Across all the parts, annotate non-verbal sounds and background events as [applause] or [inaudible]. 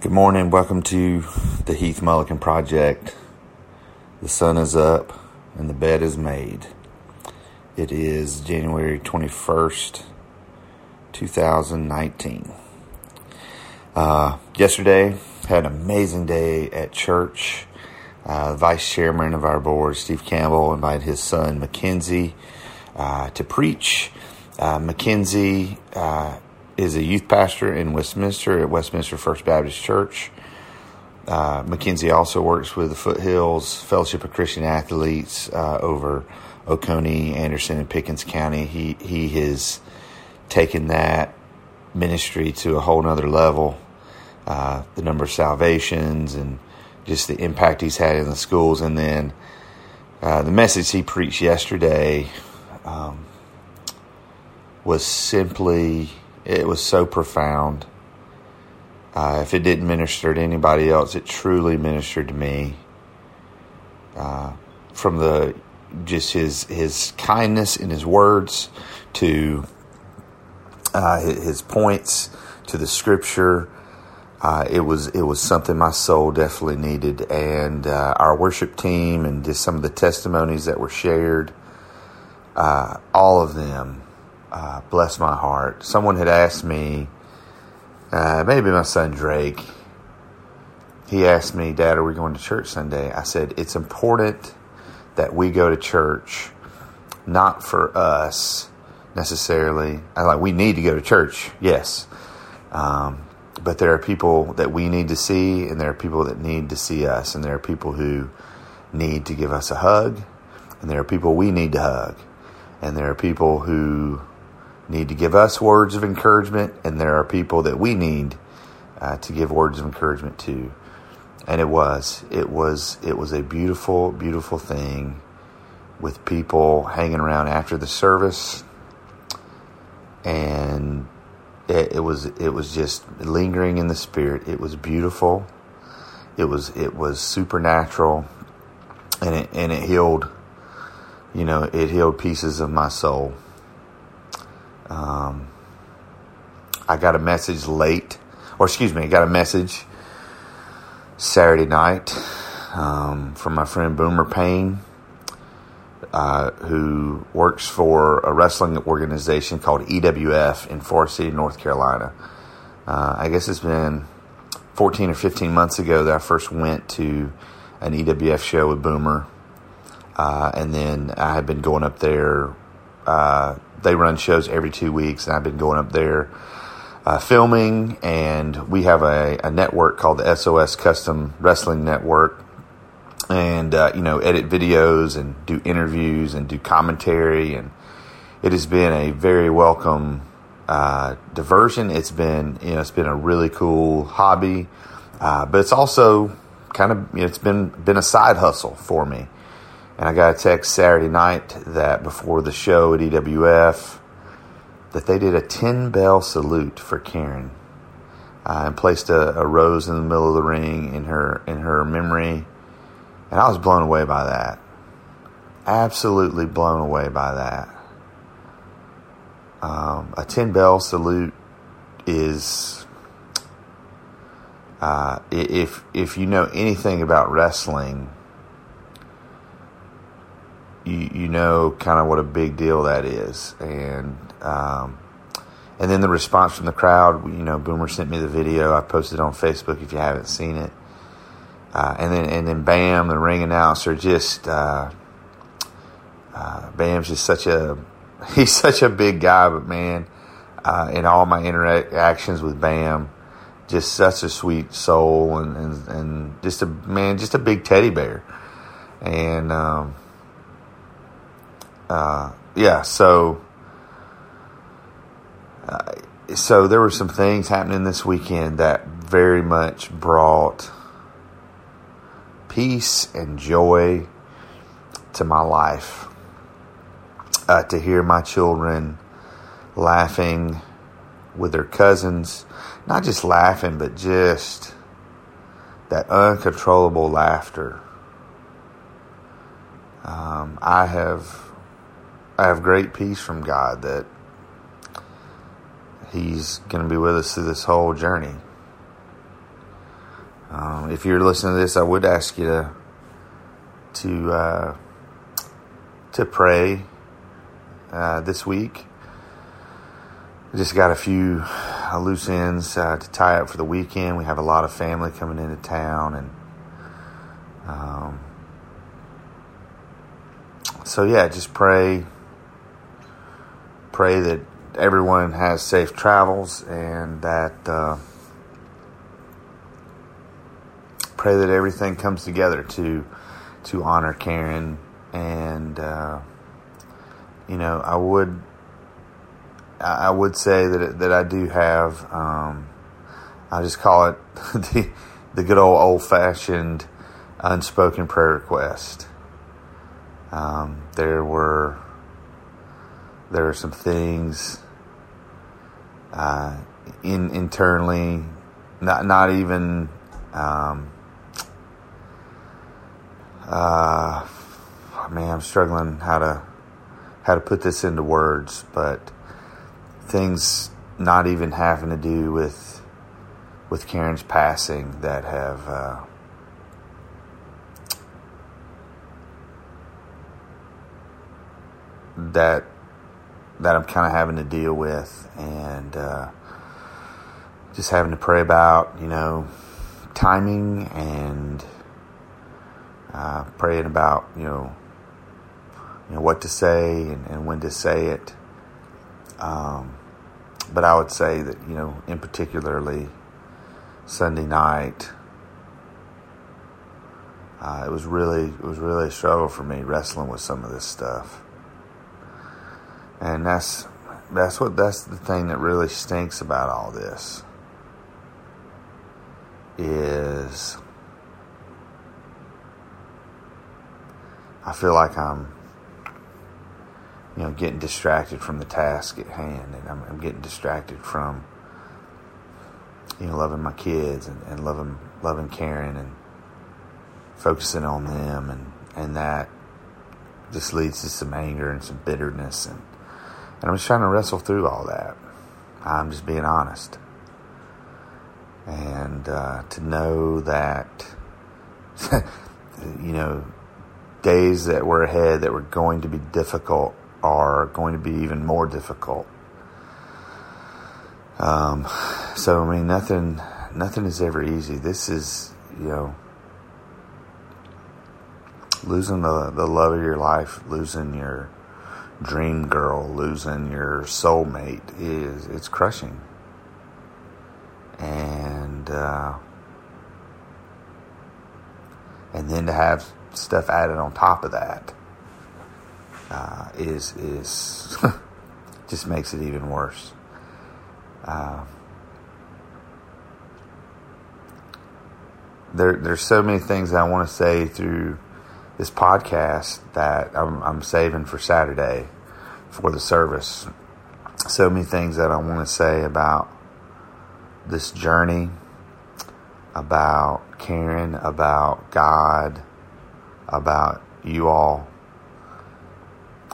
Good morning. Welcome to the Heath Mullikin Project. The sun is up and the bed is made. It is January 21st, 2019. Uh, yesterday, had an amazing day at church. Uh, Vice Chairman of our board, Steve Campbell, invited his son, Mackenzie, uh, to preach. Uh, Mackenzie uh, is a youth pastor in Westminster at Westminster First Baptist Church. Uh, Mackenzie also works with the Foothills Fellowship of Christian Athletes uh, over Oconee, Anderson, and Pickens County. He he has taken that ministry to a whole nother level. Uh, the number of salvations and just the impact he's had in the schools, and then uh, the message he preached yesterday um, was simply it was so profound. Uh, if it didn't minister to anybody else, it truly ministered to me. Uh, from the just his his kindness in his words to uh, his points to the scripture, uh, it was it was something my soul definitely needed, and uh, our worship team and just some of the testimonies that were shared, uh, all of them uh, bless my heart. Someone had asked me, uh, maybe my son Drake. He asked me, Dad, are we going to church Sunday? I said, It's important that we go to church, not for us necessarily. I like, we need to go to church, yes. Um, but there are people that we need to see, and there are people that need to see us, and there are people who need to give us a hug, and there are people we need to hug, and there are people who need to give us words of encouragement, and there are people that we need uh, to give words of encouragement to. And it was, it was, it was a beautiful, beautiful thing with people hanging around after the service, and it, it was, it was just lingering in the spirit. It was beautiful. It was, it was supernatural, and it, and it healed. You know, it healed pieces of my soul. Um, I got a message late, or excuse me, I got a message Saturday night um, from my friend Boomer Payne, uh, who works for a wrestling organization called EWF in Forest City, North Carolina. Uh, I guess it's been 14 or 15 months ago that I first went to an EWF show with Boomer. Uh, and then I had been going up there uh, they run shows every two weeks, and I've been going up there uh, filming. And we have a, a, network called the SOS Custom Wrestling Network, and uh, you know, edit videos and do interviews and do commentary. And it has been a very welcome uh, diversion. It's been you know, it's been a really cool hobby, uh, but it's also kind of you know, it's been been a side hustle for me. And I got a text Saturday night that before the show at EWF that they did a 10 bell salute for Karen uh, and placed a, a, rose in the middle of the ring in her in her memory. And I was blown away by that. Absolutely blown away by that. Um, a 10 bell salute is uh, if if you know anything about wrestling, you, you know kind of what a big deal that is. And um, and then the response from the crowd, you know, Boomer sent me the video. I posted it on Facebook if you haven't seen it. Uh, and then and then Bam, the ring announcer, just uh, uh, Bam's just such a [laughs] he's such a big guy, but man, uh, in all my interactions with Bam, just such a sweet soul and, and, and just a man, just a big teddy bear. And um, uh, yeah, so uh, so there were some things happening this weekend that very much brought peace and joy to my life. Uh, to hear my children laughing with their cousins, not just laughing, but just that uncontrollable laughter. Um, I have I have great peace from God that He's going to be with us through this whole journey. Um, if you're listening to this, I would ask you to to uh, to pray uh, this week. I just got a few uh, loose ends uh, to tie up for the weekend. We have a lot of family coming into town, and um, so yeah, just pray. Pray that everyone has safe travels and that uh, pray that everything comes together to to honor Karen and uh, you know I would I would say that that I do have um, I just call it [laughs] the the good old old fashioned unspoken prayer request. Um, there were there are some things uh, in internally, not not even. Um, uh, man, I'm struggling how to how to put this into words, but things not even having to do with with Karen's passing that have uh, that that I'm kind of having to deal with, and uh, just having to pray about, you know, timing and uh, praying about, you know, you know what to say and, and when to say it. Um, but I would say that, you know, in particularly Sunday night, uh, it was really it was really a struggle for me wrestling with some of this stuff and that's that's what that's the thing that really stinks about all this is I feel like I'm you know getting distracted from the task at hand and I'm, I'm getting distracted from you know loving my kids and, and loving loving Karen and focusing on them and and that just leads to some anger and some bitterness and and I'm just trying to wrestle through all that. I'm just being honest. And uh, to know that, [laughs] you know, days that were ahead that were going to be difficult are going to be even more difficult. Um, so I mean, nothing, nothing is ever easy. This is, you know, losing the the love of your life, losing your dream girl, losing your soulmate is it's crushing. And uh, and then to have stuff added on top of that uh, is is [laughs] just makes it even worse. Uh, there, there's so many things I want to say through this podcast that I'm, I'm saving for Saturday for the service. So many things that I want to say about this journey, about Karen, about God, about you all.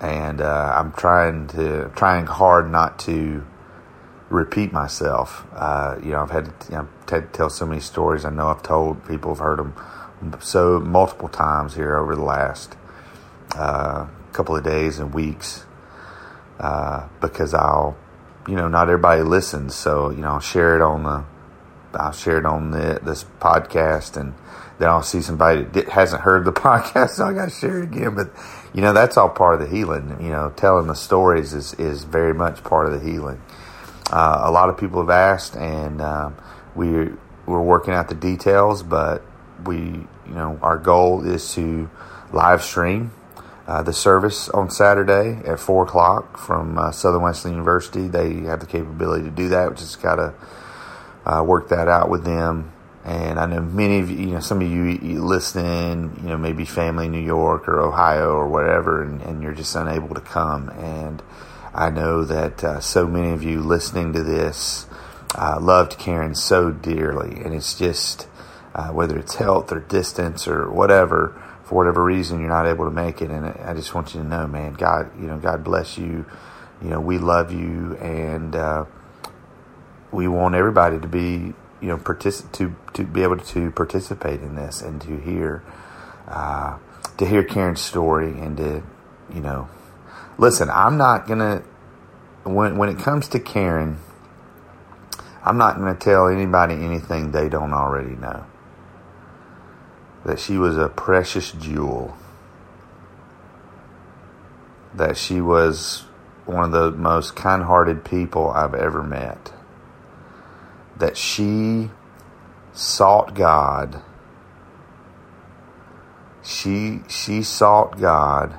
And uh, I'm trying to trying hard not to repeat myself. Uh, you know, I've had you know, tell so many stories. I know I've told people have heard them so multiple times here over the last uh, couple of days and weeks uh, because I'll, you know, not everybody listens, so you know, I'll share it on the, I'll share it on the, this podcast, and then I'll see somebody that hasn't heard the [laughs] podcast, so I got to share it again. But you know, that's all part of the healing. You know, telling the stories is is very much part of the healing. Uh, a lot of people have asked, and um, we we're working out the details, but we, you know, our goal is to live stream uh, the service on Saturday at four o'clock from uh, Southern Wesleyan University. They have the capability to do that. We just got to uh, work that out with them. And I know many of you, you know, some of you, listening, you know, maybe family in New York or Ohio or whatever, and, and you're just unable to come. And I know that uh, so many of you listening to this uh, loved Karen so dearly, and it's just uh, whether it's health or distance or whatever, for whatever reason you're not able to make it. And I just want you to know, man, God, you know, God bless you. You know, we love you, and uh, we want everybody to be, you know to to be able to participate in this and to hear uh, to hear Karen's story and to you know listen. I'm not gonna when when it comes to Karen. I'm not going to tell anybody anything they don't already know. That she was a precious jewel. That she was one of the most kind hearted people I've ever met. That she sought God. She, she sought God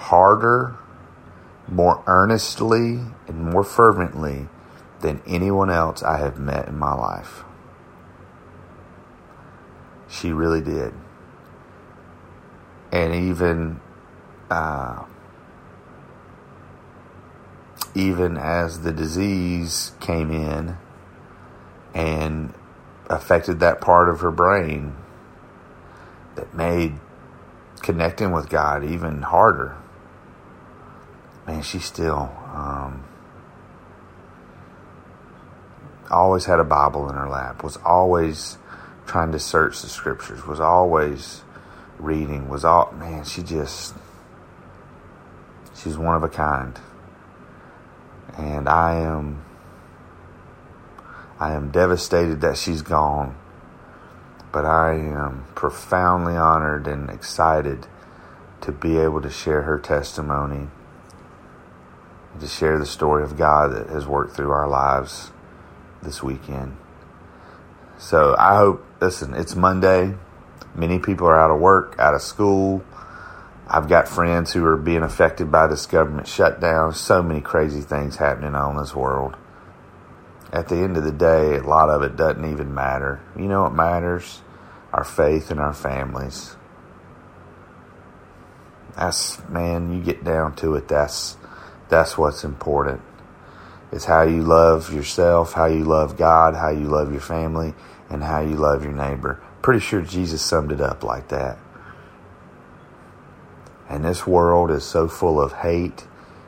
harder, more earnestly, and more fervently than anyone else I have met in my life. She really did. And even, uh, even as the disease came in and affected that part of her brain that made connecting with God even harder, man, she still, um, always had a Bible in her lap, was always trying to search the scriptures, was always reading, was all, man, she just, she's one of a kind. And I am, I am devastated that she's gone, but I am profoundly honored and excited to be able to share her testimony, to share the story of God that has worked through our lives this weekend. So I hope, listen, it's Monday. Many people are out of work, out of school. I've got friends who are being affected by this government shutdown. So many crazy things happening on this world. At the end of the day, a lot of it doesn't even matter. You know what matters? Our faith and our families. That's man, you get down to it, that's that's what's important. It's how you love yourself, how you love God, how you love your family, and how you love your neighbor. Pretty sure Jesus summed it up like that. And this world is so full of hate,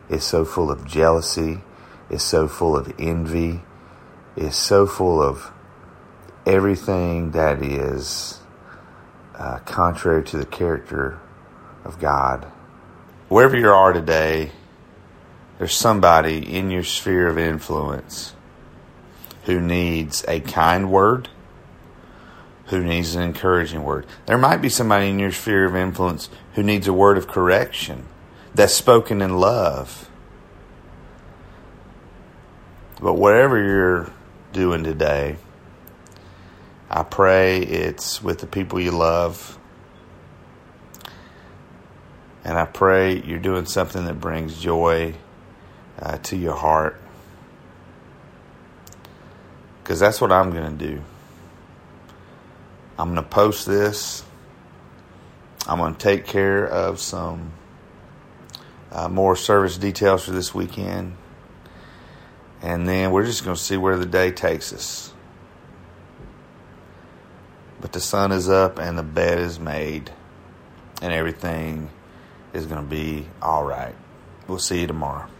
it's so full of jealousy, it's so full of envy, it's so full of everything that is uh, contrary to the character of God. Wherever you are today, there's somebody in your sphere of influence who needs a kind word, who needs an encouraging word. There might be somebody in your sphere of influence who needs a word of correction that's spoken in love. But whatever you're doing today, I pray it's with the people you love. And I pray you're doing something that brings joy uh, to your heart. Because that's what I'm going to do. I'm going to post this. I'm going to take care of some uh, more service details for this weekend. And then we're just going to see where the day takes us. But the sun is up and the bed is made, and everything is going to be all right. We'll see you tomorrow.